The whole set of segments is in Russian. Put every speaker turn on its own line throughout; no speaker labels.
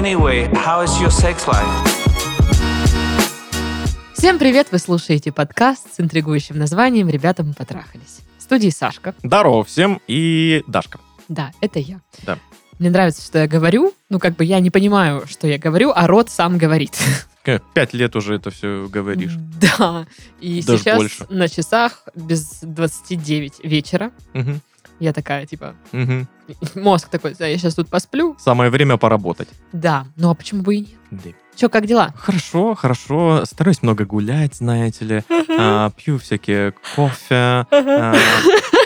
Anyway, how is your sex life?
Всем привет! Вы слушаете подкаст с интригующим названием «Ребята, мы потрахались». В студии Сашка.
Здорово всем и Дашка.
Да, это я.
Да.
Мне нравится, что я говорю. Ну, как бы я не понимаю, что я говорю, а рот сам говорит.
Пять лет уже это все говоришь.
Да. И
Даже
сейчас
больше.
на часах без 29 вечера.
Мгм,
Я такая, типа,
мгм.
мозг такой, я сейчас тут посплю.
Самое время поработать.
Да, ну а почему бы и нет?
Да.
Че, как дела?
Хорошо, хорошо. Стараюсь много гулять, знаете ли. А, пью всякие кофе. а,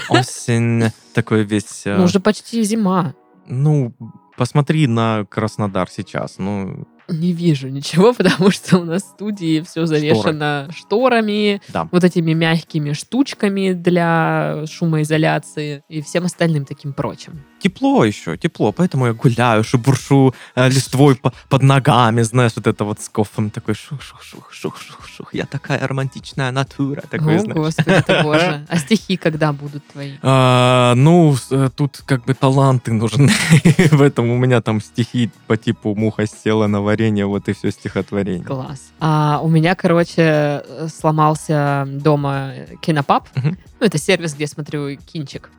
осень. Такой весь... а,
Ну, уже почти зима.
Ну, посмотри на Краснодар сейчас. Ну,
Не вижу ничего, потому что у нас в студии все завешено шторами,
да.
вот этими мягкими штучками для шумоизоляции и всем остальным таким прочим.
Тепло еще, тепло. Поэтому я гуляю, шебуршу э, листвой по- под ногами, знаешь, вот это вот с кофем такой шух-шух-шух-шух-шух-шух. Я такая романтичная натура. Такой,
О,
знаешь.
господи ты боже. А стихи когда будут твои?
А, ну, э, тут как бы таланты нужны. В этом у меня там стихи по типу «Муха села на варенье», вот и все стихотворение.
Класс. А у меня, короче, э, сломался дома кинопаб. Ну, это сервис, где я смотрю кинчик.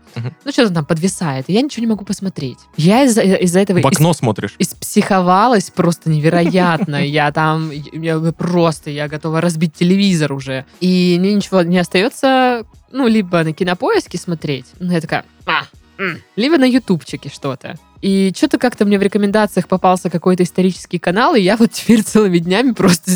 Ну, что-то там подвисает, я ничего не могу посмотреть. Я из-за из-за этого...
В окно смотришь.
испсиховалась просто невероятно. Я там, я просто, я готова разбить телевизор уже. И мне ничего не остается, ну, либо на кинопоиске смотреть. Ну, я такая, «А, м». либо на ютубчике что-то. И что-то как-то мне в рекомендациях попался какой-то исторический канал, и я вот теперь целыми днями просто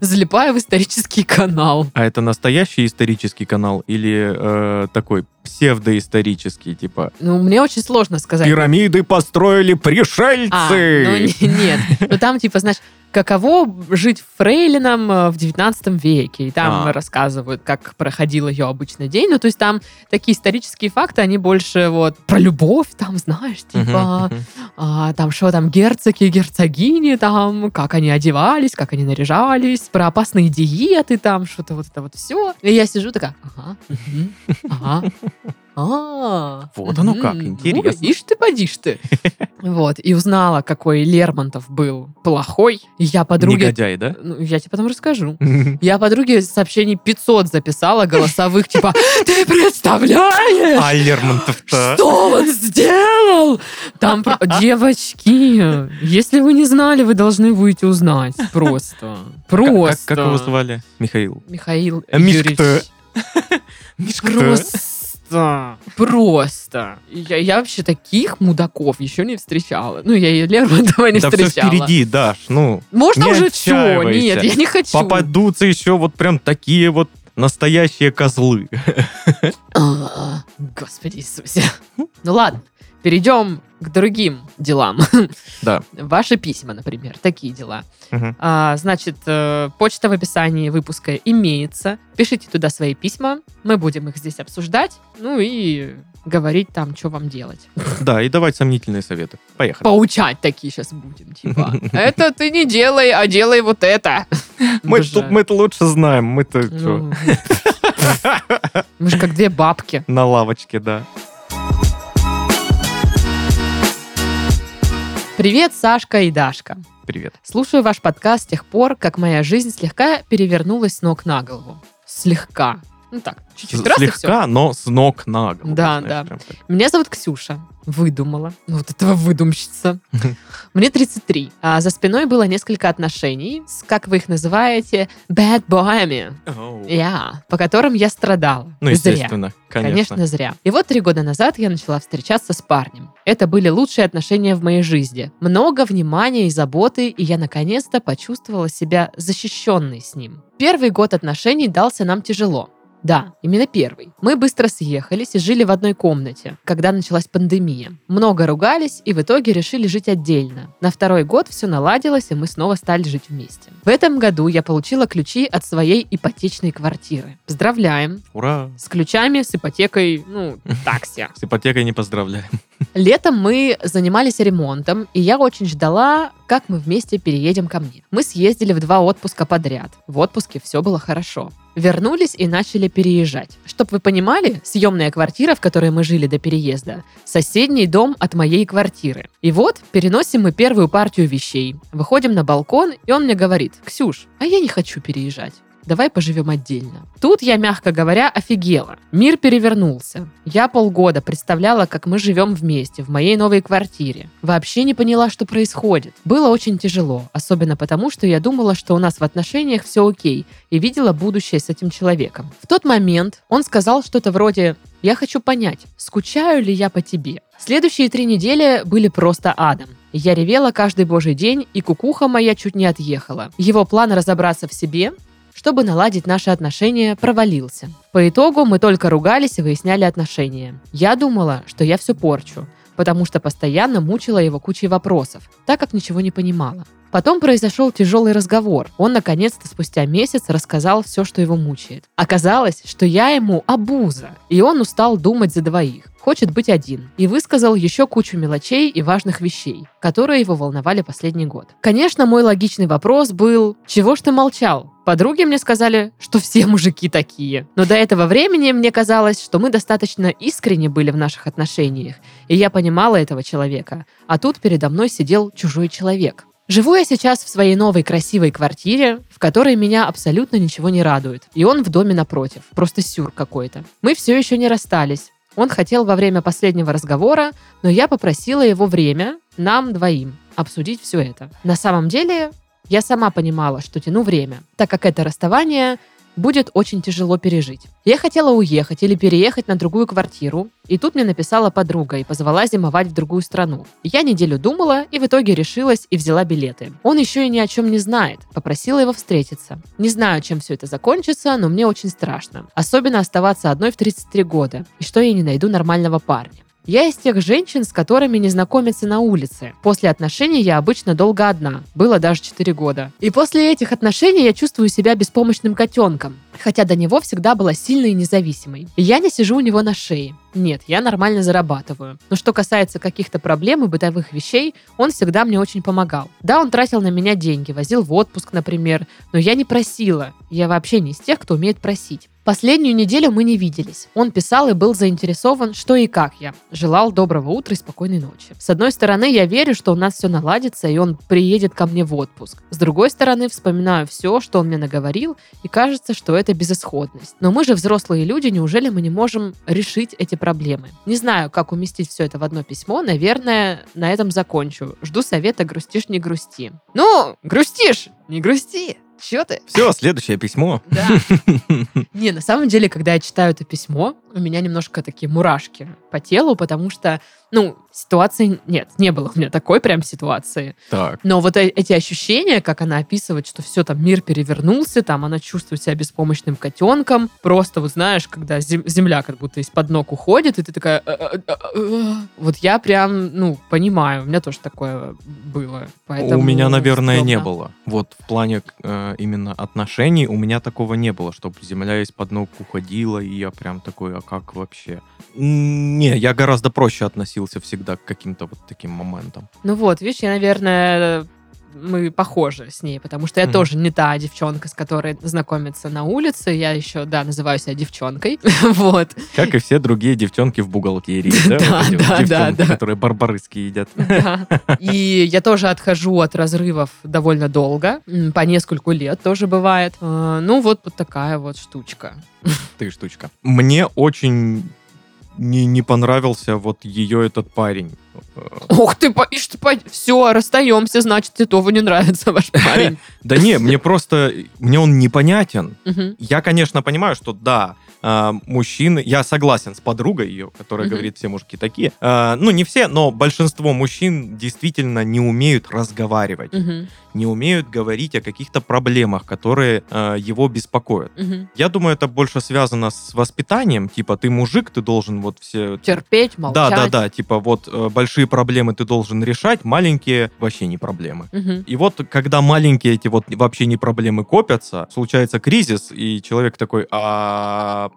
залипаю в исторический канал.
А это настоящий исторический канал или э, такой псевдоисторический, типа
Ну, мне очень сложно сказать.
«Пирамиды построили пришельцы»?
А, ну не- нет. Ну там, типа, знаешь, каково жить фрейлином э, в 19 веке. И там
А.
рассказывают, как проходил ее обычный день. Ну, то есть там такие исторические факты, они больше вот про любовь, там, знаешь, типа, а, там что там, герцоги, герцогини, там, как они одевались, как они наряжались, про опасные диеты, там, что-то вот это вот все. И я сижу такая, ага, мгм, ага. А,
Вот оно как, интересно.
Ой, Ишь ты, подишь ты. Вот, и узнала, какой Лермонтов был плохой. Я подруге...
Негодяй, да?
Ну, я тебе потом расскажу. Я подруге сообщений 500 записала голосовых, типа, ты представляешь?
А Лермонтов-то?
Что он сделал? Там, девочки, если вы не знали, вы должны будете узнать. Просто. Просто.
как его звали? Михаил.
Михаил
А
Юрьевич.
Мишка-то.
Просто. Просто. Я, я вообще таких мудаков еще не встречала. Ну, я и Лермонтова не
Да все
встречала.
впереди, Даш, ну.
Можно уже все? Нет, я не хочу.
Попадутся еще вот прям такие вот настоящие козлы.
Господи Иисусе. Ну ладно, перейдем к другим делам.
Да.
Ваши письма, например, такие дела.
Мгм.
А, значит, э, почта в описании выпуска имеется. Пишите туда свои письма, мы будем их здесь обсуждать, ну и говорить там, что вам делать.
Да, и давать сомнительные советы. Поехали.
Поучать такие сейчас будем, типа. Это ты не делай, а делай вот это.
Мы тут мы-то лучше знаем, мы-то
Ну. Мы же как две бабки.
на лавочке, да.
Привет, Сашка и Дашка.
Привет.
Слушаю ваш подкаст с тех пор, как моя жизнь слегка перевернулась с ног на голову. Слегка. Ну так, чуть-чуть раз.
Слегка, но с ног на голову.
Да,
знаешь,
да. Меня зовут Ксюша. Выдумала. Ну, Вот этого выдумщица. Мне 33. А за спиной было несколько отношений с, как вы их называете, bad boyами. Я, по которым я страдала.
Ну,
Зря.
естественно, конечно.
Конечно, зря. И вот три года назад я начала встречаться с парнем. Это были лучшие отношения в моей жизни. Много внимания и заботы, и я наконец-то почувствовала себя защищенной с ним. Первый год отношений дался нам тяжело. Да, именно первый. Мы быстро съехались и жили в одной комнате, когда началась пандемия. Много ругались и в итоге решили жить отдельно. На второй год все наладилось, и мы снова стали жить вместе. В этом году я получила ключи от своей ипотечной квартиры. Поздравляем!
Ура!
С ключами, с ипотекой, ну, такси.
С ипотекой не поздравляем.
Летом мы занимались ремонтом, и я очень ждала, как мы вместе переедем ко мне. Мы съездили в два отпуска подряд. В отпуске все было хорошо. Вернулись и начали переезжать. Чтоб вы понимали, съемная квартира, в которой мы жили до переезда, соседний дом от моей квартиры. И вот переносим мы первую партию вещей. Выходим на балкон, и он мне говорит, «Ксюш, а я не хочу переезжать давай поживем отдельно. Тут я, мягко говоря, офигела. Мир перевернулся. Я полгода представляла, как мы живем вместе в моей новой квартире. Вообще не поняла, что происходит. Было очень тяжело, особенно потому, что я думала, что у нас в отношениях все окей, и видела будущее с этим человеком. В тот момент он сказал что-то вроде «Я хочу понять, скучаю ли я по тебе?» Следующие три недели были просто адом. Я ревела каждый божий день, и кукуха моя чуть не отъехала. Его план разобраться в себе чтобы наладить наши отношения, провалился. По итогу мы только ругались и выясняли отношения. Я думала, что я все порчу, потому что постоянно мучила его кучей вопросов, так как ничего не понимала. Потом произошел тяжелый разговор. Он, наконец-то, спустя месяц рассказал все, что его мучает. Оказалось, что я ему обуза, и он устал думать за двоих хочет быть один, и высказал еще кучу мелочей и важных вещей, которые его волновали последний год. Конечно, мой логичный вопрос был, чего ж ты молчал? Подруги мне сказали, что все мужики такие. Но до этого времени мне казалось, что мы достаточно искренне были в наших отношениях, и я понимала этого человека. А тут передо мной сидел чужой человек. Живу я сейчас в своей новой красивой квартире, в которой меня абсолютно ничего не радует. И он в доме напротив. Просто сюр какой-то. Мы все еще не расстались. Он хотел во время последнего разговора, но я попросила его время, нам двоим, обсудить все это. На самом деле, я сама понимала, что тяну время, так как это расставание будет очень тяжело пережить. Я хотела уехать или переехать на другую квартиру, и тут мне написала подруга и позвала зимовать в другую страну. Я неделю думала и в итоге решилась и взяла билеты. Он еще и ни о чем не знает, попросила его встретиться. Не знаю, чем все это закончится, но мне очень страшно. Особенно оставаться одной в 33 года, и что я не найду нормального парня. Я из тех женщин, с которыми не знакомятся на улице. После отношений я обычно долго одна. Было даже 4 года. И после этих отношений я чувствую себя беспомощным котенком. Хотя до него всегда была сильной и независимой. Я не сижу у него на шее. Нет, я нормально зарабатываю. Но что касается каких-то проблем и бытовых вещей, он всегда мне очень помогал. Да, он тратил на меня деньги, возил в отпуск, например, но я не просила. Я вообще не из тех, кто умеет просить. Последнюю неделю мы не виделись. Он писал и был заинтересован, что и как я. Желал доброго утра и спокойной ночи. С одной стороны, я верю, что у нас все наладится, и он приедет ко мне в отпуск. С другой стороны, вспоминаю все, что он мне наговорил, и кажется, что это безысходность. Но мы же взрослые люди, неужели мы не можем решить эти проблемы? Не знаю, как уместить все это в одно письмо, наверное, на этом закончу. Жду совета «грустишь, не грусти». Ну, грустишь, не грусти. Чё ты?
Все, следующее письмо.
Да. Не, на самом деле, когда я читаю это письмо, у меня немножко такие мурашки по телу, потому что, ну, ситуации нет, не было у меня такой прям ситуации.
Так.
Но вот э- эти ощущения, как она описывает, что все там мир перевернулся, там она чувствует себя беспомощным котенком, просто вот знаешь, когда зем- земля как будто из-под ног уходит, и ты такая... «Э, э, э, э». Вот я прям, ну, понимаю, у меня тоже такое было. Поэтому
у меня, наверное, не
стрёмно.
было. Вот в плане э, именно отношений у меня такого не было, чтобы земля из-под ног уходила, и я прям такой, а как вообще? Не, я гораздо проще относился всегда к каким-то вот таким моментам.
Ну вот, видишь, я, наверное, мы похожи с ней, потому что я
Мгм.
тоже не та девчонка, с которой знакомиться на улице. Я еще, да, называю себя девчонкой. Вот.
Как и все другие девчонки в бухгалтерии, да?
Да,
вот
да, да,
которые барбарыски едят.
Да. И я тоже отхожу от разрывов довольно долго, по нескольку лет тоже бывает. А, Ну, вот, вот такая вот штучка.
Ты штучка. Мне очень не, не понравился вот ее этот парень. Э,
Ух ты, ишь ты, все, расстаемся, значит, Титову не нравится ваш парень.
Да не, мне просто, мне он непонятен. Я, конечно, понимаю, что да, а, мужчины, я согласен с подругой ее, которая говорит, все мужики такие. А, Ну, не все, но большинство мужчин действительно не умеют разговаривать, не умеют говорить о каких-то проблемах, которые его беспокоят. Я думаю, это больше связано с воспитанием. Типа, ты мужик, ты должен вот все...
Терпеть,
Да,
молчать.
да, да. Типа, вот э, большие проблемы ты должен решать, маленькие вообще не проблемы.
Мгм.
И вот, когда маленькие эти вот вообще не проблемы копятся, случается кризис, и человек такой, а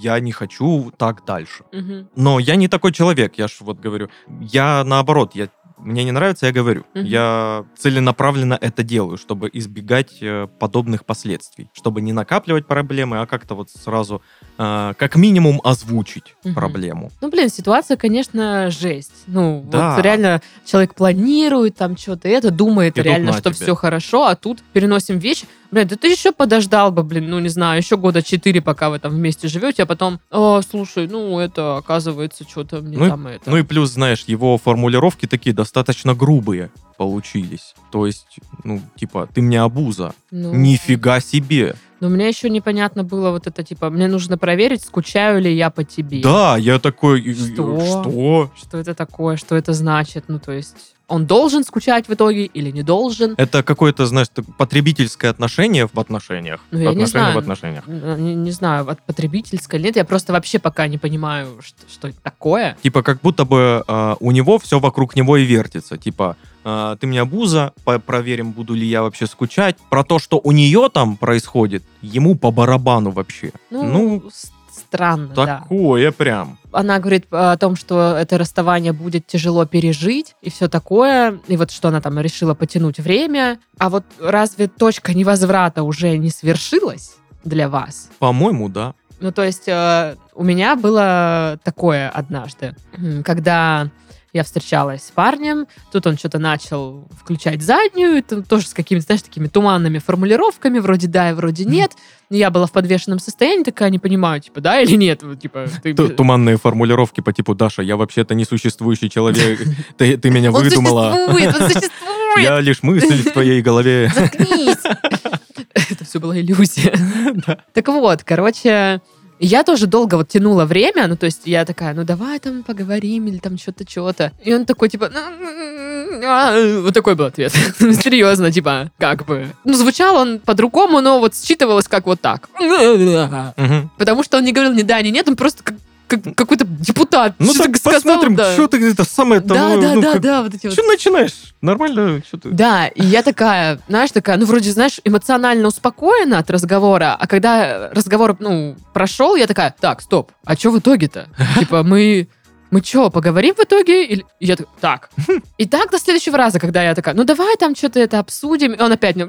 я не хочу так дальше.
Мгм.
Но я не такой человек, я ж вот говорю, я наоборот, я мне не нравится, я говорю.
Мгм.
Я целенаправленно это делаю, чтобы избегать э, подобных последствий. Чтобы не накапливать проблемы, а как-то вот сразу, э, как минимум, озвучить
Мгм.
проблему.
Ну, блин, ситуация, конечно, жесть. Ну,
Да.
вот реально человек планирует там что-то, это думает
И
реально, что
тебе.
все хорошо, а тут переносим вещи. Блин, да ты еще подождал бы, блин, ну, не знаю, еще года четыре, пока вы там вместе живете, а потом, «А, слушай, ну, это, оказывается, что-то мне
Ну и-
там это...
Ну и плюс, знаешь, его формулировки такие достаточно грубые получились. То есть, ну, типа, ты мне обуза.
Ну,
Нифига себе.
Но мне еще непонятно было вот это, типа, мне нужно проверить, скучаю ли я по тебе.
Да, я такой...
Что?
Что?
Что это такое, что это значит? Ну, то есть, он должен скучать в итоге или не должен?
Это какое-то, знаешь, потребительское отношение в отношениях.
Ну, я не знаю.
в отношениях.
Н- Не, не знаю, от потребительской или нет, я просто вообще пока не понимаю, что, что это такое.
Типа, как будто бы э, у него все вокруг него и вертится. Типа, ты мне обуза, по- проверим, буду ли я вообще скучать. Про то, что у нее там происходит, ему по барабану вообще.
Ну,
Ну,
странно, да.
Такое прям.
Она говорит о том, что это расставание будет тяжело пережить и все такое, и вот что она там решила потянуть время. А вот разве точка невозврата уже не свершилась для вас?
По-моему, да.
Ну, то есть э, у меня было такое однажды, когда я встречалась с парнем, тут он что-то начал включать заднюю, там тоже с какими-то, знаешь, такими туманными формулировками, вроде да и вроде нет. Я была в подвешенном состоянии, такая, не понимаю, типа, да или нет, Вот, типа, ты...
Туманные формулировки по типу «Даша, я вообще-то несуществующий человек, ты, ты меня
Он
выдумала,
существует, он существует!
я лишь мысль в твоей голове».
Заткнись! Это все была иллюзия. Так вот, короче, я тоже долго вот тянула время, ну, то есть я такая, ну, давай там поговорим или там что-то, что-то. И он такой, типа, «Ну, а», вот такой был ответ. Серьезно, типа, как бы. Ну, звучал он по-другому, но вот считывалось как вот так. Потому что он не говорил ни да, ни нет, он просто как, как- какой-то депутат.
Ну так
сказал,
посмотрим,
да.
что ты это самое там.
Да, да,
ну,
да,
как-
да, вот эти вот
Что начинаешь? Нормально? Что ты?
Да, и я такая, знаешь, такая, ну, вроде, знаешь, эмоционально успокоена от разговора, а когда разговор, ну, прошел, я такая, так, стоп, а что в итоге-то? Типа, мы... Мы что, поговорим в итоге? Или... И я такая, так. И так до следующего раза, когда я такая, ну давай там что-то это обсудим. И он опять мне...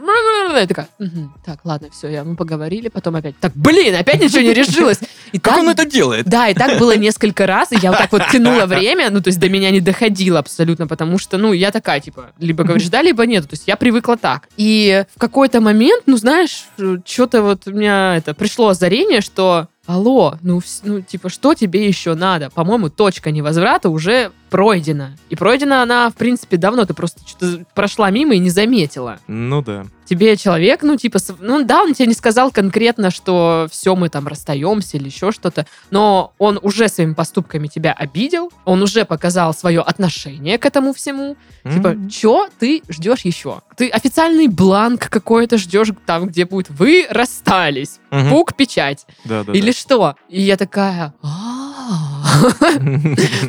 Я такая, «Мгм, так, ладно, все, я, мы поговорили, потом опять, так, блин, опять ничего не решилось. И
Как
так-
он это делает?
да, и так было несколько раз, и я вот так вот тянула время, ну, то есть до меня не доходило абсолютно, потому что, ну, я такая, типа, либо говоришь да, либо нет, то есть я привыкла так. И в какой-то момент, ну, знаешь, что-то вот у меня это пришло озарение, что Алло, ну, ну, типа, что тебе еще надо? По-моему, точка невозврата уже пройдена. И пройдена она, в принципе, давно. Ты просто что-то прошла мимо и не заметила
Ну да.
тебе человек, ну, типа, ну, да, он тебе не сказал конкретно, что все, мы там расстаемся или еще что-то, но он уже своими поступками тебя обидел, он уже показал свое отношение к этому всему. Типа,
М.
что ты ждешь еще? Ты официальный бланк какой-то ждешь там, где будет «Вы расстались».
Мгм.
Пук, печать.
Да, да.
Или что? И я такая... «А».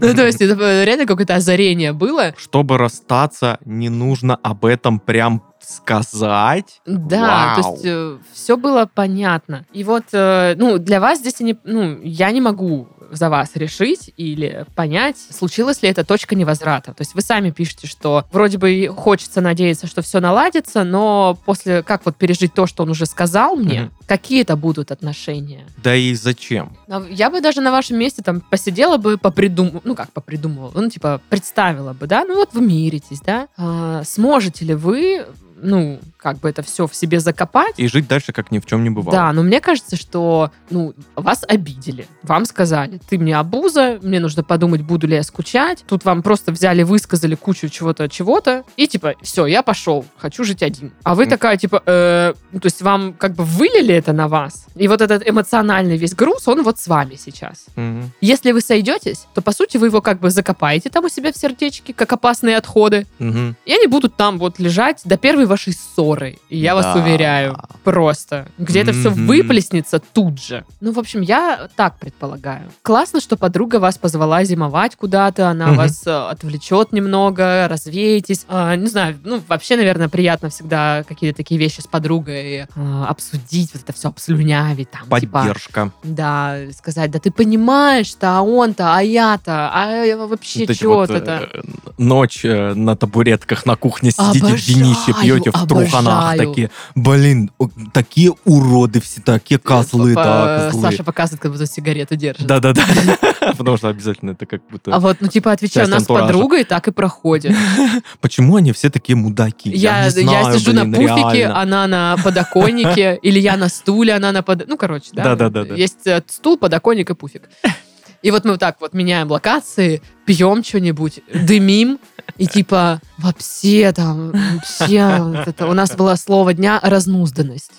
Ну, то есть, это реально какое-то озарение было.
Чтобы расстаться, не нужно об этом прям сказать.
Да,
Вау.
то есть все было понятно. И вот, э, ну, для вас здесь не, ну, я не могу за вас решить или понять, случилась ли эта точка невозврата. То есть вы сами пишете, что вроде бы хочется надеяться, что все наладится, но после, как вот пережить то, что он уже сказал мне,
Мгм.
какие это будут отношения?
Да и зачем?
Я бы даже на вашем месте там посидела бы, попридумывала, ну как попридумывала, ну типа представила бы, да, ну вот вы миритесь, да, А, сможете ли вы, ну, как бы это все в себе закопать,
И жить дальше, как ни в чем не бывало.
да, но мне кажется, что ну, вас обидели. Вам сказали, ты мне обуза, мне нужно подумать, буду ли я скучать. Тут вам просто взяли, высказали кучу чего-то, чего-то. И типа, все, я пошел, хочу жить один. А вы такая, типа, «Э, ну, то есть вам как бы вылили это на вас. И вот этот эмоциональный весь груз, он вот с вами сейчас. Если вы сойдетесь, то, по сути, вы его как бы закопаете там у себя в сердечке, как опасные отходы.
Мгм.
И они будут там вот лежать до первой вашей ссоры. Я вас
Да.
уверяю, просто. Где-то все
Мгм.
выплеснется тут же. Ну, в общем, я так предполагаю. Классно, что подруга вас позвала зимовать куда-то, она вас э, отвлечет немного, развеетесь. А, не знаю, ну, вообще, наверное, приятно всегда какие-то такие вещи с подругой э, обсудить, вот это все обслюнявить. Там, типа,
Поддержка.
да, сказать, да ты понимаешь-то, а он-то, а я-то, а вообще
Вот
что
вот,
это?
э, ночь на табуретках на кухне сидите, винище
Обожаю,
пьете в труханах
обожаю.
такие. Блин, такие уроды все, такие козлы, да, козлы.
Саша показывает, как будто сигарету держит.
Да-да-да. Потому что обязательно это как будто...
А вот, ну, типа, отвечаю, у нас с
антуража.
подругой так и проходит.
Почему они все такие мудаки?
Я,
не знаю,
я сижу
блин,
на пуфике,
реально.
она на подоконнике, или я на стуле, она на под... Ну, короче, да.
Да-да-да-да.
Есть э, стул, подоконник и пуфик. И вот мы вот так вот меняем локации, пьем что-нибудь, дымим, и типа вообще там, вообще, вот это, у нас было слово дня разнузданность.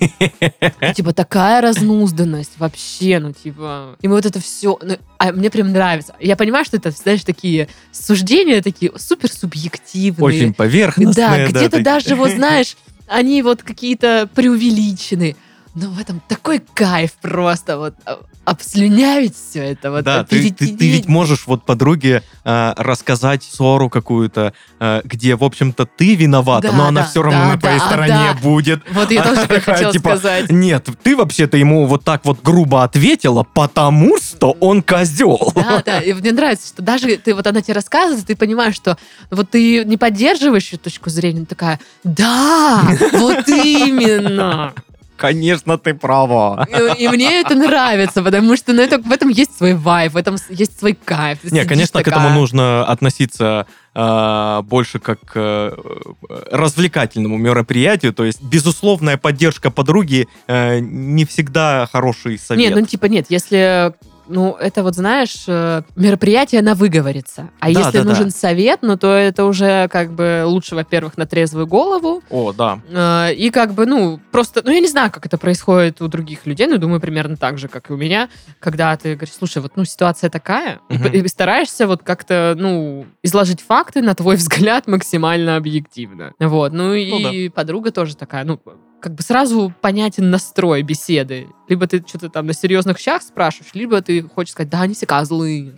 И, типа такая разнузданность вообще, ну типа, и мы вот это все, а мне прям нравится. Я понимаю, что это, знаешь, такие суждения такие супер субъективные.
Очень поверхностные.
Да, где-то
такие.
даже, вот знаешь, они вот какие-то преувеличены. Но в этом такой кайф просто вот а, обслюнявить все это. Вот,
Да, ты, ты- ты ведь можешь вот подруге э, рассказать ссору какую-то, э, где, в общем-то, ты виновата,
Да,
но она
да,
все равно
да,
на твоей
да,
стороне
да.
будет.
Вот я тоже так хотела
Типа,
сказать.
Нет, ты вообще-то ему вот так вот грубо ответила, потому что он козел.
Да, да, и мне нравится, что даже ты вот она тебе рассказывает, ты понимаешь, что вот ты не поддерживаешь ее точку зрения, такая, да, вот именно.
Конечно, ты права.
И, и мне это нравится, потому что ну, это, в этом есть свой вайб, в этом есть свой кайф. Ты
Не, конечно, к
такая,
этому нужно относиться э, больше как к э, развлекательному мероприятию. То есть, безусловная поддержка подруги э, не всегда хороший совет.
Не, ну типа нет, если ну, это вот, знаешь, э, мероприятие на выговорится. А
Да,
если
да, да.
нужен совет, ну, то это уже как бы лучше, во-первых, на трезвую голову.
О, да.
э, И как бы, ну, просто, ну, я не знаю, как это происходит у других людей, но думаю, примерно так же, как и у меня, когда ты говоришь, слушай, вот, ну, ситуация такая, и п- и, стараешься вот как-то, ну, изложить факты, на твой взгляд, максимально объективно. Вот, ну, и подруга тоже такая, ну, как бы сразу понятен настрой беседы. Либо ты что-то там на серьезных щах спрашиваешь, либо ты хочешь сказать, да, они все козлы.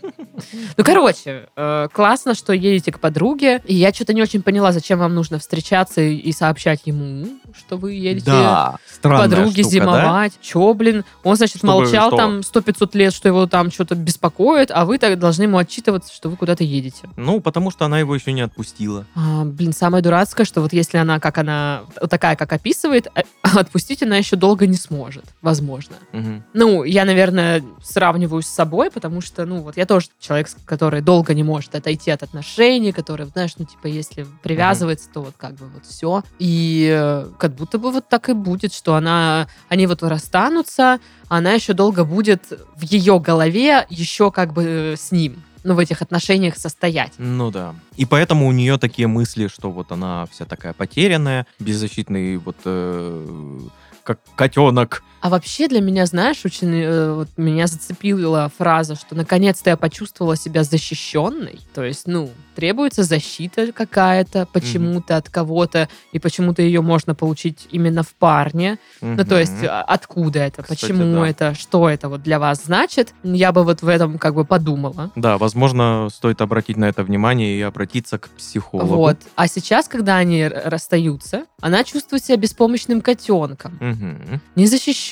Ну, короче, э, классно, что едете к подруге, и я что-то не очень поняла, зачем вам нужно встречаться и- сообщать ему, что вы едете
Да,
к подруге
штука, да?
зимовать. Че, блин? Он, значит,
Чтобы
молчал
что?
там 100-500 лет, что его там что-то беспокоит, а вы так должны ему отчитываться, что вы куда-то едете.
Ну, потому что она его еще не отпустила.
А, блин, самое дурацкое, что вот если она, как она, такая, как описывает, отпустить она еще долго не сможет, возможно.
Мгм.
Ну, я, наверное, сравниваю с собой, потому что, ну, вот я тоже человек, который долго не может отойти от отношений, который, знаешь, ну, типа, если привязывается, то вот как бы вот все. И э, как будто бы вот так и будет, что она, они вот расстанутся, а она еще долго будет в ее голове еще как бы э, с ним, ну, в этих отношениях состоять.
Ну да. И поэтому у нее такие мысли, что вот она вся такая потерянная, беззащитный вот э, как котенок.
А вообще для меня, знаешь, очень э, вот меня зацепила фраза, что наконец-то я почувствовала себя защищенной. То есть, ну, требуется защита какая-то почему-то от кого-то, и почему-то ее можно получить именно в парне. Ну, то есть, а, откуда это,
Кстати,
почему
да.
это, что это вот для вас значит, я бы вот в этом как бы подумала.
Да, возможно, стоит обратить на это внимание и обратиться к психологу.
Вот. А сейчас, когда они расстаются, она чувствует себя беспомощным котенком.
Мгм.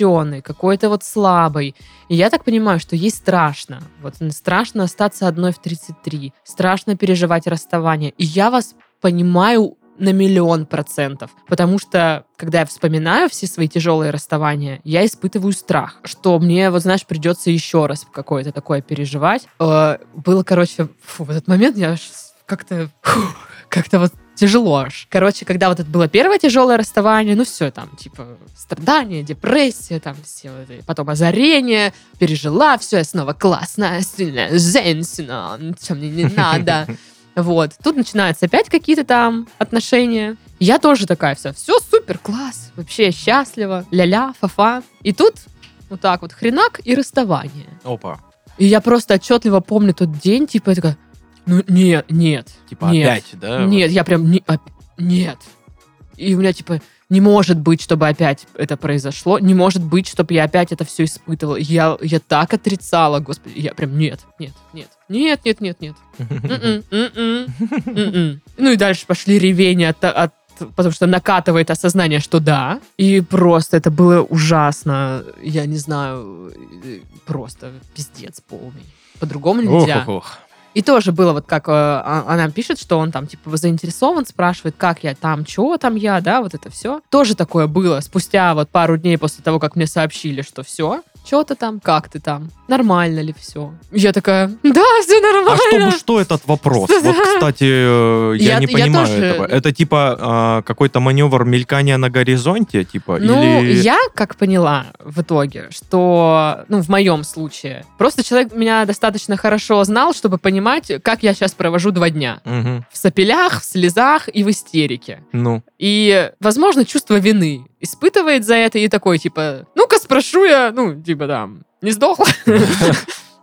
Незащищенный, какой-то вот слабый. И я так понимаю, что ей страшно. Вот страшно остаться одной в 33. Страшно переживать расставание. И я вас понимаю на миллион процентов. Потому что, когда я вспоминаю все свои тяжелые расставания, я испытываю страх, что мне, вот знаешь, придется еще раз какое-то такое переживать. Э, Было, короче, фу, в этот момент я как-то как-то вот тяжело. Короче, когда вот это было первое тяжелое расставание, ну все там, типа, страдания, депрессия, там все, вот потом озарение, пережила, все, я снова классная, сильная женщина, ничего мне не надо. Вот. Тут начинаются опять какие-то там отношения. Я тоже такая вся, все супер, класс, вообще счастлива, ля-ля, фа-фа. И тут вот так вот хренак и расставание.
Опа.
И я просто отчетливо помню тот день, типа, я такая, ну нет, нет,
Типа
нет,
опять, да?
нет, я прям, не, оп- нет. И у меня, типа, не может быть, чтобы опять это произошло. Не может быть, чтобы я опять это все испытывала. Я, я так отрицала, господи. Я прям, нет, нет, нет. Нет, нет, нет, нет. М-м, м-м, м-м. Ну и дальше пошли ревения от, от потому что накатывает осознание, что да. И просто это было ужасно. Я не знаю, э, просто пиздец полный. По-другому нельзя.
Ох, ох, ох.
И тоже было вот как э, а- она пишет, что он там типа заинтересован, спрашивает, как я там, чего там я, да, вот это все. Тоже такое было спустя вот пару дней после того, как мне сообщили, что все, что ты там, как ты там, нормально ли все. Я такая, да, все
А
нормально.
чтобы что этот вопрос? Вот, кстати, э, я,
Я-
не
я
понимаю
тоже-
этого. Это типа а, какой-то маневр мелькания на горизонте, типа?
Ну,
или...
я как поняла в итоге, что, ну, в моем случае, просто человек меня достаточно хорошо знал, чтобы понимать, как я сейчас провожу два дня.
Мгм.
В сопелях, в слезах и в истерике.
Ну,
И, возможно, чувство вины испытывает за это и такой, типа, ну-ка спрошу я, ну, типа, там, не сдохла?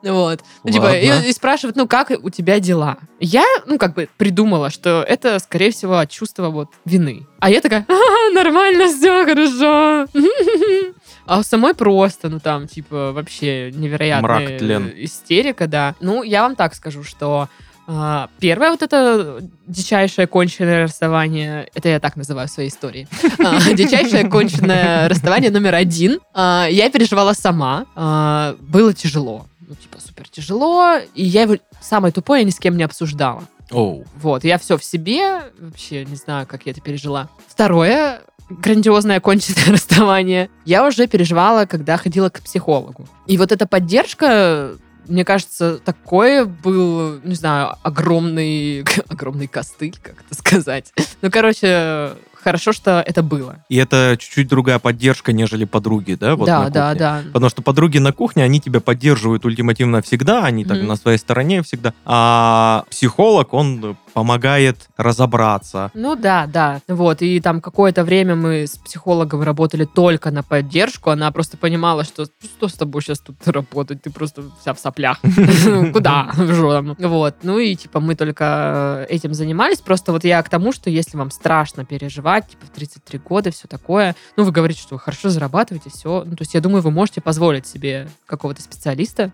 Вот. Ну, типа, и, и спрашивают, ну, как у тебя дела? Я, ну, как бы придумала, что это, скорее всего, от чувства вот вины. А я такая, «А, нормально, все хорошо. А у самой просто, ну, там, типа, вообще невероятная
Мрак,
истерика, да. Ну, я вам так скажу, что а, первое вот это дичайшее конченное расставание, это я так называю в своей истории, А, дичайшее конченное расставание номер один, а, я переживала сама, А, было тяжело, ну, типа, супер тяжело, и я его самое тупое я ни с кем не обсуждала.
оу.
Вот, я все в себе, вообще не знаю, как я это пережила. Второе, грандиозное конченное расставание, я уже переживала, когда ходила к психологу. И вот эта поддержка, мне кажется, такое был, не знаю, огромный, огромный костыль, как это сказать. Ну, короче, хорошо, что это было.
И это чуть-чуть другая поддержка, нежели подруги, да? Вот
да, да, да.
Потому что подруги на кухне, они тебя поддерживают ультимативно всегда, они так
Мгм.
на своей стороне всегда. А психолог, он помогает разобраться.
Ну да, да. Вот, и там какое-то время мы с психологом работали только на поддержку. Она просто понимала, что что с тобой сейчас тут работать, ты просто вся в соплях. Куда? Что там? Вот. Ну и типа мы только этим занимались. Просто вот я к тому, что если вам страшно переживать, типа в 33 года, все такое, ну вы говорите, что вы хорошо зарабатываете, все. Ну то есть я думаю, вы можете позволить себе какого-то специалиста,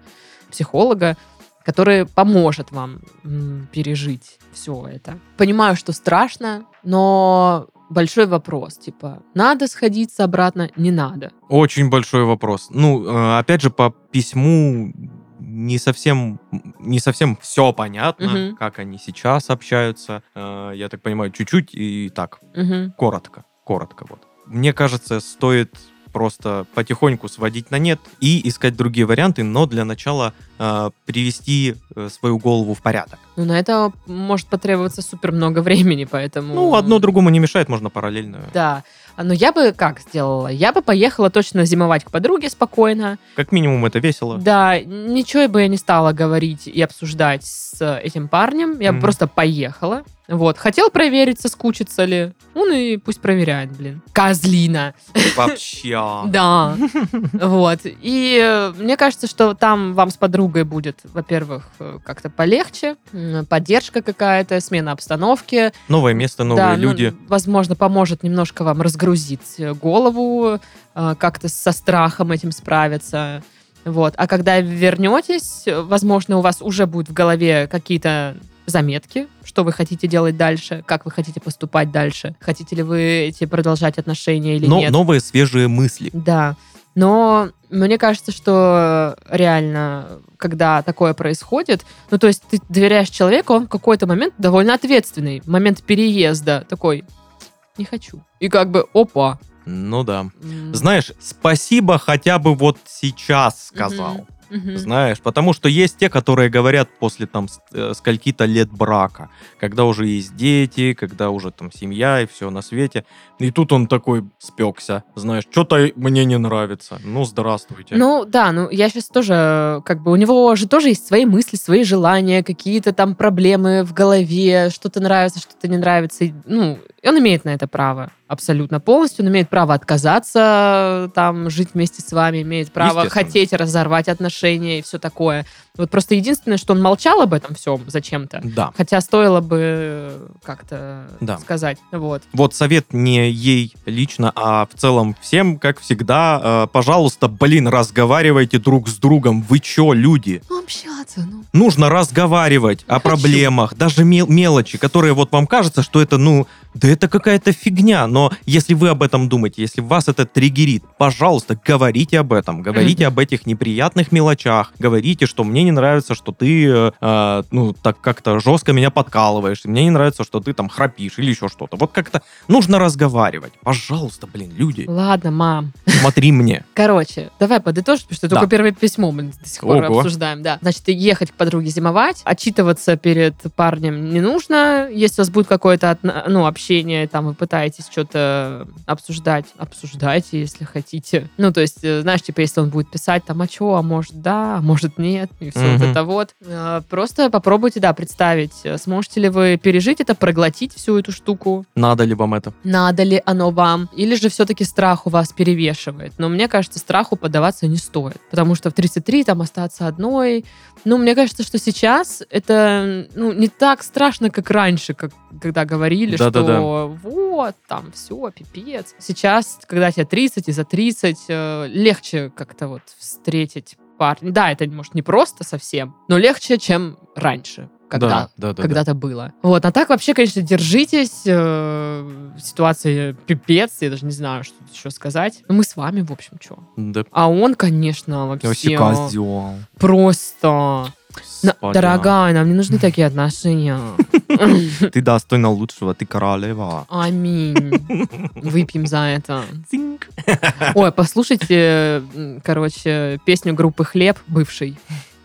психолога, который поможет вам пережить все это. Понимаю, что страшно, но большой вопрос, типа, надо сходиться обратно, не надо.
Очень большой вопрос. Ну, э, опять же, по письму не совсем, не совсем все понятно,
Мгм.
как они сейчас общаются. Э, Я так понимаю, чуть-чуть и так,
Мгм.
коротко, коротко вот. Мне кажется, стоит просто потихоньку сводить на нет и искать другие варианты, но для начала э, привести э, свою голову в порядок.
Ну, на это может потребоваться супер много времени, поэтому...
Ну, одно другому не мешает, можно параллельно.
Да. А, Но я бы как сделала? Я бы поехала точно зимовать к подруге спокойно.
Как минимум это весело.
Да, ничего бы я не стала говорить и обсуждать с этим парнем. Я бы
Мгм.
просто поехала. Вот. Хотел проверить, соскучится ли. Он и пусть проверяет, блин. Козлина.
Вообще.
Да. Вот. И э, мне кажется, что там вам с подругой будет, во-первых, э, как-то полегче, поддержка какая-то, смена обстановки.
Новое место, новые
Да, ну,
люди.
возможно, поможет немножко вам разгрузить э, голову, как-то со страхом этим справиться. Вот. А когда вернетесь, возможно, у вас уже будет в голове какие-то заметки, что вы хотите делать дальше, как вы хотите поступать дальше, хотите ли вы эти продолжать отношения или
Но
нет.
новые свежие мысли.
Да. Но мне кажется, что реально, когда такое происходит, ну, то есть ты доверяешь человеку, он в какой-то момент довольно ответственный. Момент переезда такой, не хочу. И как бы, опа.
Ну да.
М,
Знаешь, спасибо хотя бы вот сейчас сказал.
Мгм.
Знаешь, потому что есть те, которые говорят после там э, скольки-то лет брака, когда уже есть дети, когда уже там семья и все на свете. И тут он такой спекся, знаешь, что-то мне не нравится. Ну, здравствуйте.
Ну, да, ну, я сейчас тоже, как бы, у него же тоже есть свои мысли, свои желания, какие-то там проблемы в голове, что-то нравится, что-то не нравится. И, Ну, И он имеет на это право абсолютно полностью. Он имеет право отказаться там жить вместе с вами, имеет право хотеть разорвать отношения и все такое. Вот просто единственное, что он молчал об этом всем зачем-то.
Да.
Хотя стоило бы как-то
Да.
сказать. Вот.
Вот совет не ей лично, а в целом всем, как всегда, э, пожалуйста, блин, разговаривайте друг с другом. Вы чё, люди?
Ну, общаться, ну.
Нужно разговаривать о
Хочу.
проблемах, даже мел- мелочи, которые вот вам кажется, что это, ну, да это какая-то фигня. Но если вы об этом думаете, если вас это триггерит, пожалуйста, говорите об этом. Говорите
Мгм.
об этих неприятных мелочах. Говорите, что мне не нравится, что ты, э, э, ну, так как-то жестко меня подкалываешь. Мне не нравится, что ты там храпишь или еще что-то. Вот как-то нужно разговаривать. Пожалуйста, блин, люди,
Ладно, мам.
смотри мне.
Короче, давай подытожим, потому что
Да.
только первое письмо мы до сих пор
Ого.
обсуждаем. Да. Значит, ехать к подруге зимовать, отчитываться перед парнем не нужно. Если у вас будет какое-то ну, общение, там вы пытаетесь что-то обсуждать, обсуждайте, если хотите. Ну, то есть, э, знаешь, типа, если он будет писать там, а что, а может да, а может нет, и все вот
Мгм.
это вот. Э, Просто попробуйте, да, представить, э, сможете ли вы пережить это, проглотить всю эту штуку,
Надо ли вам это?
надо ли оно вам, или же все-таки страх у вас перевешивает. Но мне кажется, страху поддаваться не стоит, потому что в 33 там остаться одной. Ну, мне кажется, что сейчас это ну, не так страшно, как раньше, как, когда говорили,
Да-да-да.
что вот, там все, пипец. Сейчас, когда тебе 30 и за 30, э, легче как-то вот встретить парня. Да, это, может, не просто совсем, но легче, чем раньше, когда
да, да, да,
когда-то было. Вот, а так вообще, конечно, держитесь. э, ситуация пипец, я даже не знаю, что еще сказать. Ну, мы с вами, в общем, что.
да.
А он, конечно, вообще просто...
Господи.
дорогая, нам не нужны такие отношения.
Ты достойна лучшего, ты королева.
Аминь. Выпьем за это.
Цинк.
Ой, послушайте, короче, песню группы «Хлеб» бывший.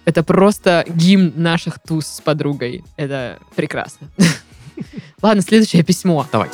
Это просто гимн наших туз с подругой. Это прекрасно. Ладно, следующее письмо.
Давай.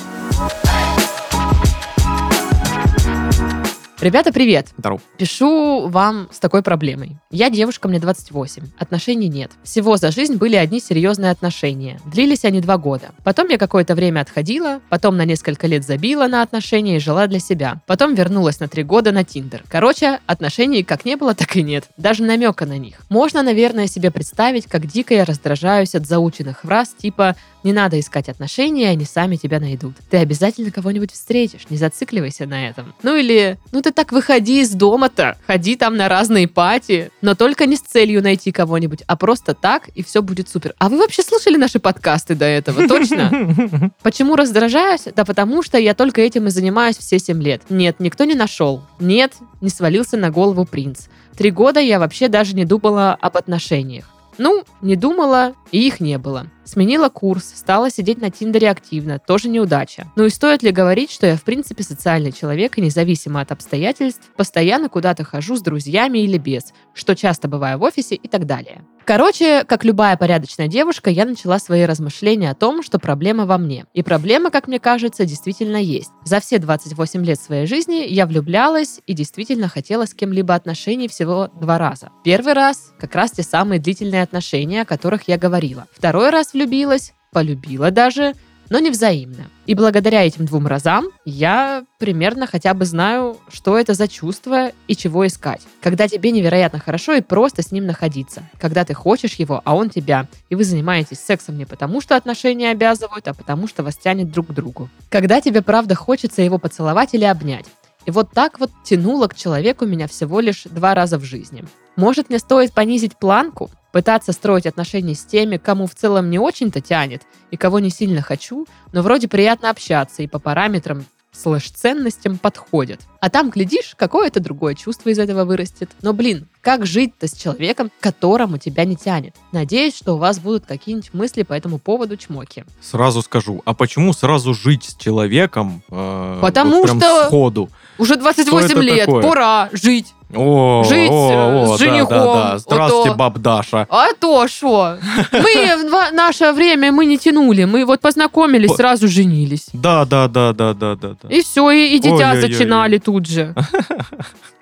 Ребята, привет!
Здорово.
Пишу вам с такой проблемой. Я девушка, мне 28. Отношений нет. Всего за жизнь были одни серьезные отношения. Длились они два года. Потом я какое-то время отходила, потом на несколько лет забила на отношения и жила для себя. Потом вернулась на три года на Тиндер. Короче, отношений как не было, так и нет. Даже намека на них. Можно, наверное, себе представить, как дико я раздражаюсь от заученных фраз типа «не надо искать отношения, они сами тебя найдут». Ты обязательно кого-нибудь встретишь, не зацикливайся на этом. Ну или «ну ты так выходи из дома-то, ходи там на разные пати, но только не с целью найти кого-нибудь, а просто так, и все будет супер». А вы вообще слушали наши подкасты до этого, точно? Почему раздражаюсь? Да потому что я только этим и занимаюсь все 7 лет. Нет, никто не нашел. Нет, не свалился на голову принц. Три года я вообще даже не думала об отношениях. Ну, не думала, и их не было. Сменила курс, стала сидеть на Тиндере активно, тоже неудача. Ну и стоит ли говорить, что я в принципе социальный человек и независимо от обстоятельств, постоянно куда-то хожу с друзьями или без, что часто бываю в офисе и так далее. Короче, как любая порядочная девушка, я начала свои размышления о том, что проблема во мне. И проблема, как мне кажется, действительно есть. За все 28 лет своей жизни я влюблялась и действительно хотела с кем-либо отношений всего два раза. Первый раз как раз те самые длительные отношения, о которых я говорила. Второй раз влюбилась, полюбила даже, но не взаимно. И благодаря этим двум разам я примерно хотя бы знаю, что это за чувство и чего искать. Когда тебе невероятно хорошо и просто с ним находиться. Когда ты хочешь его, а он тебя. И вы занимаетесь сексом не потому, что отношения обязывают, а потому, что вас тянет друг к другу. Когда тебе правда хочется его поцеловать или обнять. И вот так вот тянуло к человеку меня всего лишь два раза в жизни. Может, мне стоит понизить планку, пытаться строить отношения с теми, кому в целом не очень-то тянет и кого не сильно хочу, но вроде приятно общаться и по параметрам слэш ценностям подходят. А там, глядишь, какое-то другое чувство из этого вырастет. Но, блин, как жить-то с человеком, которому тебя не тянет? Надеюсь, что у вас будут какие-нибудь мысли по этому поводу чмоки.
Сразу скажу, а почему сразу жить с человеком? э,
Потому
вот
что-
сходу.
Уже 28
это
лет,
такое?
пора жить.
О,
Жить,
о,
э,
о,
с
да,
женихом,
Да, да. Здравствуйте,
вот то.
баб Даша.
А то что? Мы в наше время мы не тянули. Мы вот познакомились,
По-
сразу женились.
Да, да, да, да, да, да, да.
И все, и, и дитя
Ой-ой-ой.
зачинали тут же.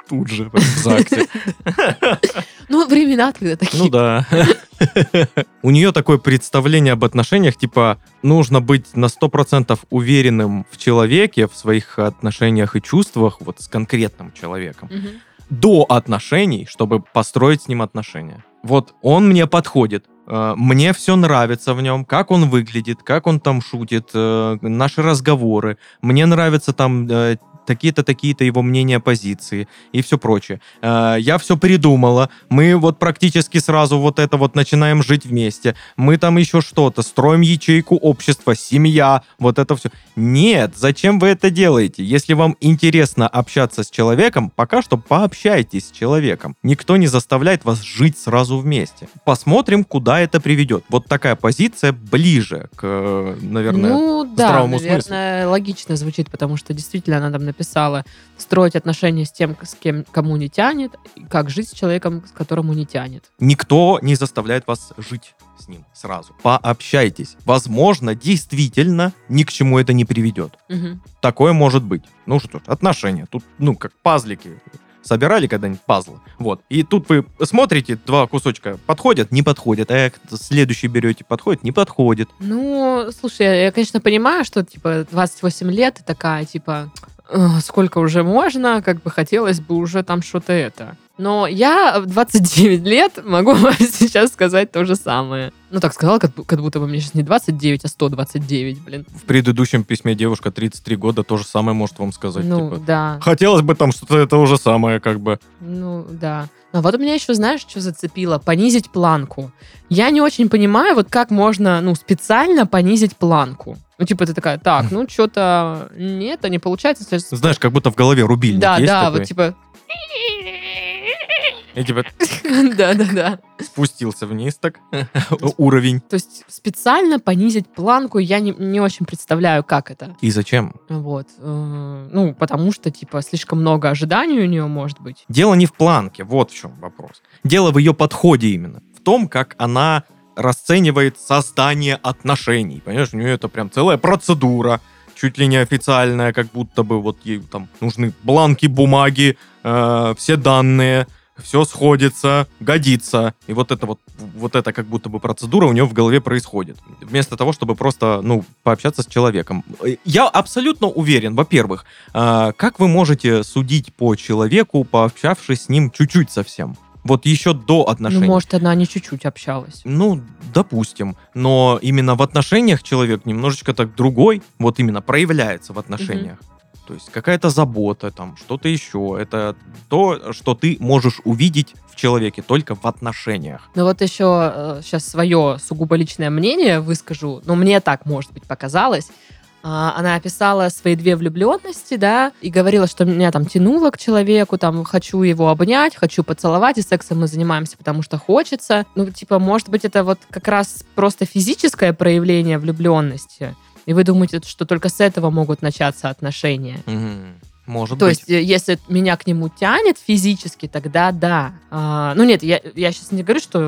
Тут же, в ЗАГСе.
Ну времена тогда такие.
Ну да. У нее такое представление об отношениях, типа, нужно быть на 100% уверенным в человеке, в своих отношениях и чувствах, вот с конкретным человеком,
Мгм.
До отношений, чтобы построить с ним отношения. Вот он мне подходит, э, мне все нравится в нем, как он выглядит, как он там шутит, э, наши разговоры, мне нравятся там э, такие-то, такие-то его мнения, позиции и все прочее. Э, Я все придумала, мы вот практически сразу вот это вот начинаем жить вместе, мы там еще что-то, строим ячейку общества, семья, вот это все. Нет, зачем вы это делаете? Если вам интересно общаться с человеком, пока что пообщайтесь с человеком. Никто не заставляет вас жить сразу вместе. Посмотрим, куда это приведет. Вот такая позиция ближе к, э, наверное,
ну да,
здравому смыслу.
наверное, логично звучит, потому что действительно она там написала строить отношения с тем, с кем кому не тянет, как жить с человеком, с которому не тянет.
Никто не заставляет вас жить с ним сразу. Пообщайтесь. Возможно, действительно, ни к чему это не приведет.
Мгм.
Такое может быть. Ну что ж, отношения. Тут, ну, как пазлики. Собирали когда-нибудь пазлы? Вот. И тут вы смотрите, два кусочка подходят, не подходят. А следующий берете, подходит, не подходит.
Ну, слушай, я, я, конечно, понимаю, что, типа, 28 лет и такая, типа, «Ugh, сколько уже можно, как бы хотелось бы уже там что-то это. Но я в 29 лет могу вам сейчас сказать то же самое. Ну, так сказала, как, как будто бы мне сейчас не 29, а 129, блин.
В предыдущем письме девушка 33 года то же самое может вам сказать.
ну,
типа,
да.
Хотелось бы там что-то это же самое, как бы.
Ну, да. Но вот у меня еще, знаешь, что зацепило? Понизить планку. Я не очень понимаю, вот как можно, ну, специально понизить планку. Ну, типа, ты такая, так, ну, что-то нет, а не получается. Сейчас-
Знаешь, как будто в голове рубильник
Да,
есть
да,
такой.
вот типа,
И типа
да, да, да.
спустился вниз так, уровень.
То есть специально понизить планку я не, не очень представляю, как это.
И зачем?
Вот. Э, Ну, потому что, типа, слишком много ожиданий у нее может быть.
Дело не в планке, вот в чем вопрос. Дело в ее подходе именно. В том, как она расценивает создание отношений. Понимаешь, у нее это прям целая процедура, чуть ли не официальная, как будто бы вот ей там нужны бланки бумаги, э, все данные, все сходится, годится. И вот это вот, вот это как будто бы процедура у нее в голове происходит. Вместо того, чтобы просто, ну, пообщаться с человеком. Э, Я абсолютно уверен, во-первых, а, как вы можете судить по человеку, пообщавшись с ним чуть-чуть совсем? Вот еще до отношений.
Ну, может, она не чуть-чуть общалась.
Ну, допустим. Но именно в отношениях человек немножечко так другой, вот именно проявляется в отношениях. То есть какая-то забота, там, что-то еще. Это то, что ты можешь увидеть в человеке только в отношениях.
Ну вот еще сейчас свое сугубо личное мнение выскажу. Но мне так, может быть, показалось. А, Она описала свои две влюбленности, да, и говорила, что меня там тянуло к человеку, там, хочу его обнять, хочу поцеловать, и сексом мы занимаемся, потому что хочется. Ну, типа, может быть, это вот как раз просто физическое проявление влюбленности, и вы думаете, что только с этого могут начаться отношения.
Мгм. Может
То
быть.
есть, э, если меня к нему тянет физически, тогда да. А, ну нет, я, я сейчас не говорю, что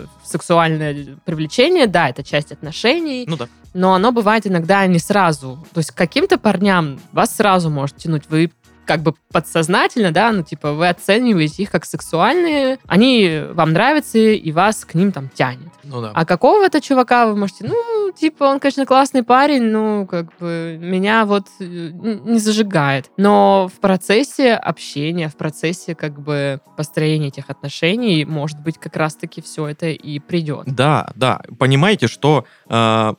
э, сексуальное привлечение, да, это часть отношений,
Ну да.
но оно бывает иногда не сразу. То есть к каким-то парням вас сразу может тянуть. Вы как бы подсознательно, да, ну, типа, вы оцениваете их как сексуальные, они вам нравятся, и вас к ним там тянет.
Ну да.
А какого-то чувака вы можете, ну, типа, он, конечно, классный парень, ну, как бы, меня вот э, не зажигает. Но в процессе общения, в процессе, как бы, построения этих отношений, может быть, как раз-таки все это и придет.
Да, да. Понимаете, что э,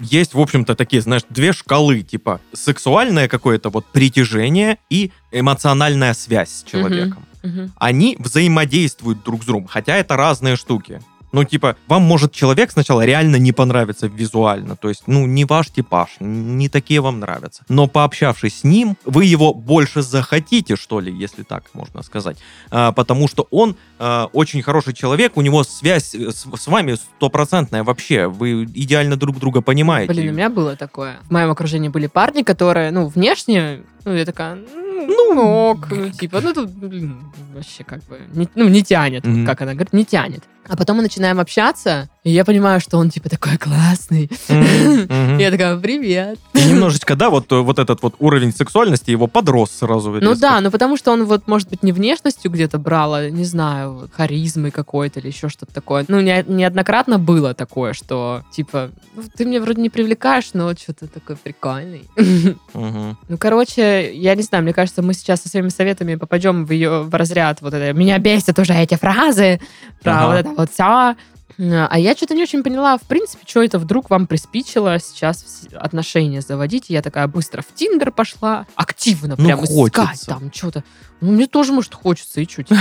есть, в общем-то, такие, знаешь, две шкалы, типа сексуальное какое-то вот притяжение и эмоциональная связь с человеком.
Мгм.
Они взаимодействуют друг с другом, хотя это разные штуки. Ну, типа, вам может человек сначала реально не понравиться визуально, то есть, ну, не ваш типаж, не такие вам нравятся. Но пообщавшись с ним, вы его больше захотите, что ли, если так можно сказать. А, потому что он а, очень хороший человек, у него связь э, с, с вами стопроцентная вообще, вы идеально друг друга понимаете.
Блин, у меня было такое. В моем окружении были парни, которые, ну, внешне, ну, я такая, ну, ок, типа, ну, тут, блин, вообще как бы, не- ну, не тянет,
Мгм.
как она говорит, не тянет. А потом мы начинаем общаться, И я понимаю, что он типа такой классный. Я такая, привет.
И немножечко, да, вот, э, вот этот вот уровень сексуальности его подрос сразу.
Ну
резко.
да, ну потому что он вот, может быть, не внешностью где-то брал, а, не знаю, вот, харизмой какой-то или еще что-то такое. Ну, не- неоднократно было такое, что, типа, ну, ты меня вроде не привлекаешь, но что-то такой прикольный. Ну, короче, я не знаю, мне кажется, мы сейчас со своими советами попадем в ее в разряд вот это «меня бесят уже эти фразы», про вот это вот все. А я что-то не очень поняла, в принципе, что это вдруг вам приспичило сейчас отношения заводить. Я такая быстро в Тиндер пошла, активно
Ну,
прям искать
хочется.
там что-то. Ну, мне тоже, может, хочется, и что теперь?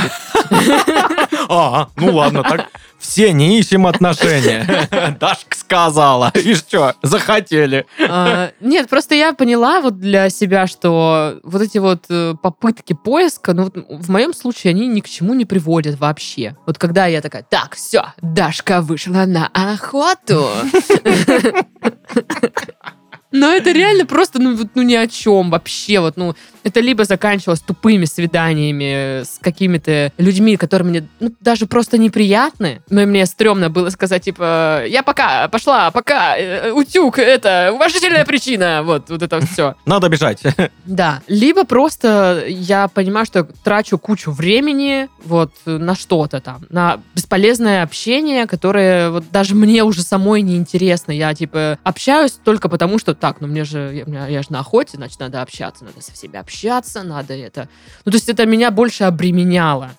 А, ну ладно, так все не ищем отношения. Дашка сказала. И что, захотели.
А, Нет, просто я поняла вот для себя, что вот эти вот э, попытки поиска, ну, вот в моем случае они ни к чему не приводят вообще. Вот когда я такая, так, все, Дашка вышла на охоту. Но это реально просто, ну, вот, ну, ни о чем вообще. Вот, ну, это либо заканчивалось тупыми свиданиями с какими-то людьми, которые мне ну, даже просто неприятны. Но мне стрёмно было сказать, типа, я пока, пошла, пока, э, утюг, это уважительная причина. Вот, вот это все.
Надо бежать.
Да. Либо просто я понимаю, что трачу кучу времени вот на что-то там, на бесполезное общение, которое вот даже мне уже самой не интересно. Я типа общаюсь только потому, что так, ну мне же, я, я же на охоте, значит, надо общаться, надо со всеми общаться, надо это. Ну, то есть это меня больше обременяло.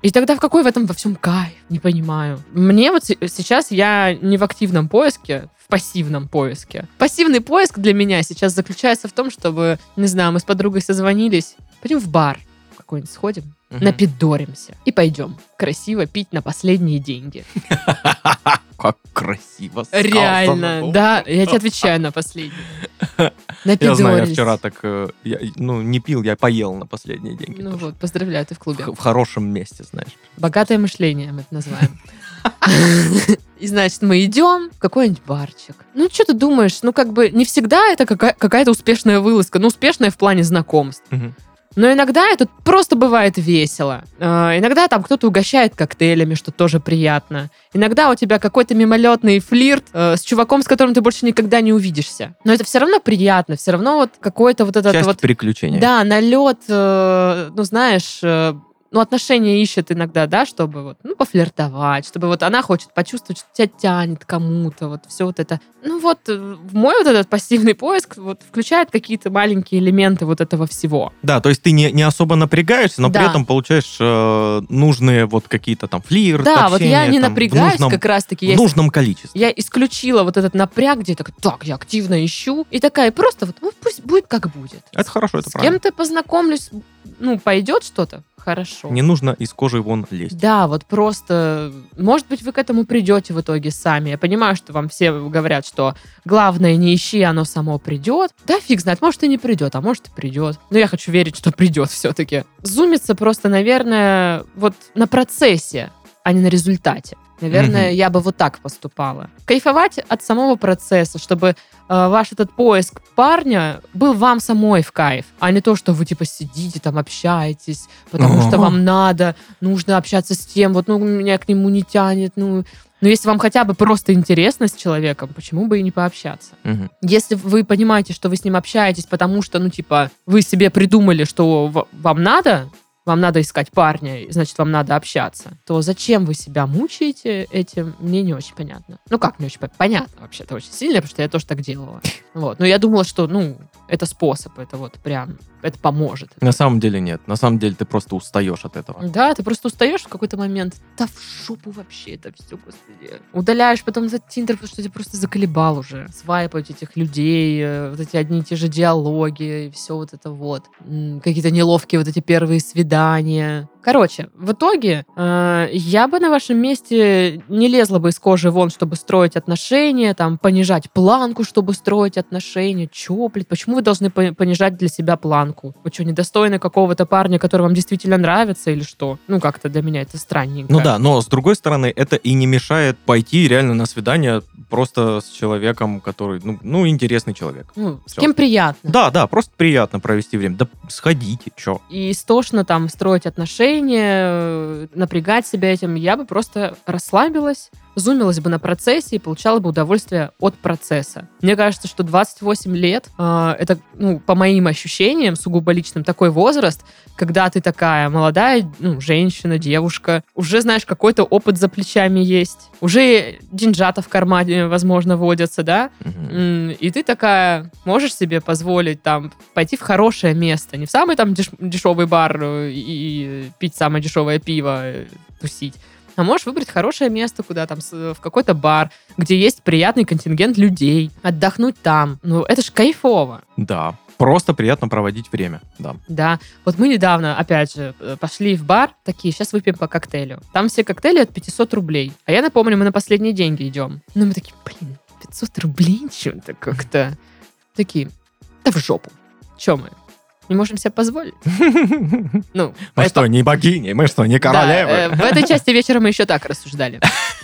И тогда в какой в этом во всем кайф? Не понимаю. Мне вот се- сейчас я не в активном поиске, в пассивном поиске. Пассивный поиск для меня сейчас заключается в том, чтобы, не знаю, мы с подругой созвонились, пойдем в бар какой-нибудь сходим,
Мгм.
напидоримся и пойдем красиво пить на последние деньги.
Как красиво сказано.
Реально, да, я тебе отвечаю на последние.
Я знаю, я вчера так, э, я, ну, не пил, я поел на последние деньги.
Ну вот, поздравляю, ты в клубе.
В, в хорошем месте, знаешь.
Богатое мышление мы это называем. И значит, мы идем в какой-нибудь барчик. Ну, что ты думаешь? Ну, как бы не всегда это какая- какая-то успешная вылазка. Ну, успешная в плане знакомств. Но иногда это просто бывает весело. Э, Иногда там кто-то угощает коктейлями, что тоже приятно. Иногда у тебя какой-то мимолетный флирт э, с чуваком, с которым ты больше никогда не увидишься. Но это все равно приятно. Все равно вот какой-то вот этот
Часть
вот
приключения.
да, налет, э, ну, знаешь, э, ну, отношения ищет иногда, да, чтобы вот, ну, пофлиртовать, чтобы вот она хочет почувствовать, что тебя тянет кому-то, вот все вот это. Ну, вот э, мой вот этот пассивный поиск вот включает какие-то маленькие элементы вот этого всего.
Да, то есть ты не, не особо напрягаешься, но
Да.
при этом получаешь э, нужные вот какие-то там флирт,
да, вот я
общение,
не
там,
напрягаюсь
нужном,
как раз-таки.
в
Я,
нужном количестве.
я исключила вот этот напряг, где я такая, так, я активно ищу, и такая, просто вот, ну, пусть будет как будет.
Это хорошо, это
С
правильно.
кем-то познакомлюсь, ну, пойдет что-то, хорошо.
Не нужно из кожи вон лезть.
Да, вот просто, может быть, вы к этому придете в итоге сами. Я понимаю, что вам все говорят, что главное не ищи, оно само придет. Да, фиг знает, может и не придет, а может и придет. Но я хочу верить, что придет все-таки. Зумиться просто, наверное, вот на процессе, а не на результате. Наверное,
Мгм.
я бы вот так поступала. Кайфовать от самого процесса, чтобы э, ваш этот поиск парня был вам самой в кайф, а не то, что вы типа сидите там, общаетесь, потому что
Ага.
вам надо, нужно общаться с тем, вот, ну, меня к нему не тянет, ну... Но если вам хотя бы просто интересно с человеком, почему бы и не пообщаться?
Мгм.
Если вы понимаете, что вы с ним общаетесь, потому что, ну, типа, вы себе придумали, что вам надо, вам надо искать парня, значит, вам надо общаться, то зачем вы себя мучаете этим, мне не очень понятно. Ну, как не очень пон- понятно вообще-то очень сильно, потому что я тоже так делала. Вот. Но я думала, что, ну, это способ, это вот прям, это поможет.
На самом деле нет. На самом деле ты просто устаешь от этого.
Да, ты просто устаешь в какой-то момент. Да в жопу вообще это все, господи. Удаляешь потом этот Тиндер, потому что тебя просто заколебал уже. Свайпать этих людей, э, вот эти одни и те же диалоги, и все вот это вот. Какие-то неловкие вот эти первые свидания. Короче, в итоге э, я бы на вашем месте не лезла бы из кожи вон, чтобы строить отношения, там, понижать планку, чтобы строить отношения. Чё, блядь, почему вы должны по- понижать для себя планку? Вы что, недостойны какого-то парня, который вам действительно нравится или что? Ну, как-то для меня это странненько.
Ну да, но с другой стороны, это и не мешает пойти реально на свидание просто с человеком, который, ну, ну интересный человек.
Ну, с кем приятно.
Да, да, просто приятно провести время. Да сходите, чё.
И истошно там строить отношения, э, напрягать себя этим, я бы просто расслабилась, зумилась бы на процессе и получала бы удовольствие от процесса. Мне кажется, что 28 лет э, это, ну, по моим ощущениям, сугубо личным, такой возраст, когда ты такая молодая ну, женщина, девушка, уже знаешь, какой-то опыт за плечами есть, уже деньжата в кармане, возможно, водятся, да. М, и ты такая можешь себе позволить там пойти в хорошее место, не в самый там деш- дешевый бар э, и пить самое дешевое пиво, э, тусить, а можешь выбрать хорошее место, куда там, в какой-то бар, где есть приятный контингент людей, отдохнуть там. Ну, это ж кайфово.
Да. Просто приятно проводить время. Да.
Да, вот мы недавно, опять же, э, пошли в бар, такие, сейчас выпьем по коктейлю. Там все коктейли от 500 рублей. А я напомню, мы на последние деньги идем. Ну, мы такие, блин, 500 рублей что-то как-то. Такие, да в жопу. Че мы? Не можем себе позволить? Ну,
Мы что, не богини? Мы что, не
Да,
королевы?
э, в этой части вечера мы еще так рассуждали.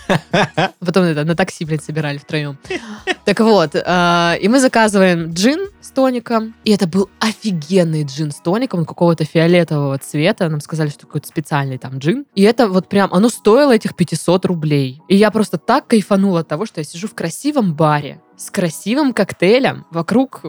Потом это на такси, блин, собирали втроем. Так вот, э, и мы заказываем джин с тоником. И это был офигенный джин с тоником, он какого-то фиолетового цвета. Нам сказали, что какой-то специальный там джин. И это вот прям, оно стоило этих 500 рублей. И я просто так кайфанула от того, что я сижу в красивом баре с красивым коктейлем. Вокруг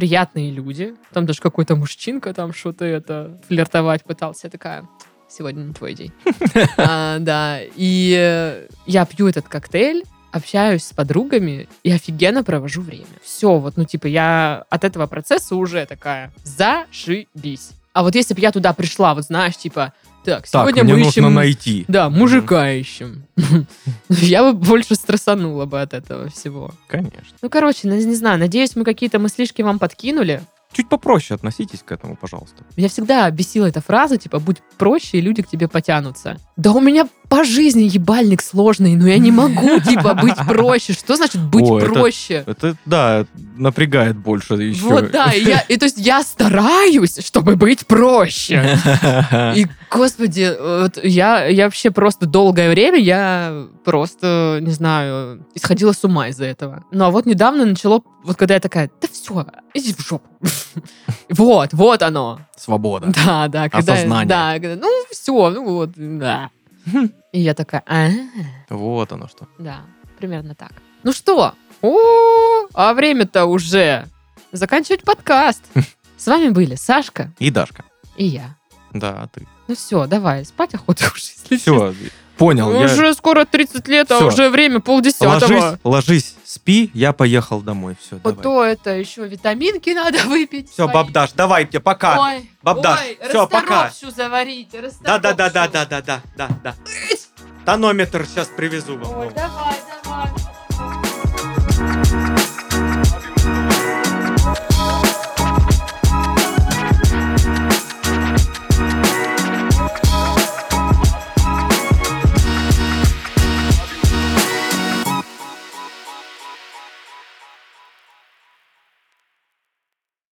приятные люди. Там даже какой-то мужчинка там что-то это флиртовать пытался. Я такая, сегодня не твой день. А, Да, и э, я пью этот коктейль, общаюсь с подругами и офигенно провожу время. Все, вот, ну, типа, я от этого процесса уже такая, зашибись. А вот если бы я туда пришла, вот знаешь, типа, так,
Так,
сегодня
мне
мы
нужно
ищем...
найти.
Да, мужика ищем. Я бы больше стрессанула бы от этого всего.
Конечно.
Ну, короче, не, не знаю, надеюсь, мы какие-то мыслишки вам подкинули.
Чуть попроще относитесь к этому, пожалуйста.
Меня всегда бесила эта фраза, типа, будь проще, и люди к тебе потянутся. Да у меня по жизни ебальник сложный, но я не могу, типа, быть проще. Что значит быть
О, это-
проще?
Это, да, напрягает больше еще.
Вот, да, и, я, и то есть я стараюсь, чтобы быть проще. И, господи, вот я, я вообще просто долгое время, я просто, не знаю, исходила с ума из-за этого. Ну, а вот недавно начало, вот когда я такая, да все, иди в жопу. Вот, вот оно.
Свобода.
Да, да. Когда,
Осознание.
Да, когда, ну все, ну вот, да. И я такая, а,
Вот оно что.
да, примерно так. Ну что? О, а время-то уже заканчивать подкаст. С вами были Сашка
И Дашка.
и я.
Да, ты.
Ну все, давай, спать охота уже, если
Все, понял. я-
Уже скоро 30 лет, а уже время полдесятого.
Ложись, ложись, спи, я поехал домой. Все,
Вот
давай.
то это еще витаминки надо выпить.
Все,
свои.
бабдаш, давай тебе пока.
Ой,
Бабдаш,
ой,
всё, пока.
заварить.
Да, да, да, да, да, да, да, да, да. Тонометр сейчас привезу вам.
Ой, давай.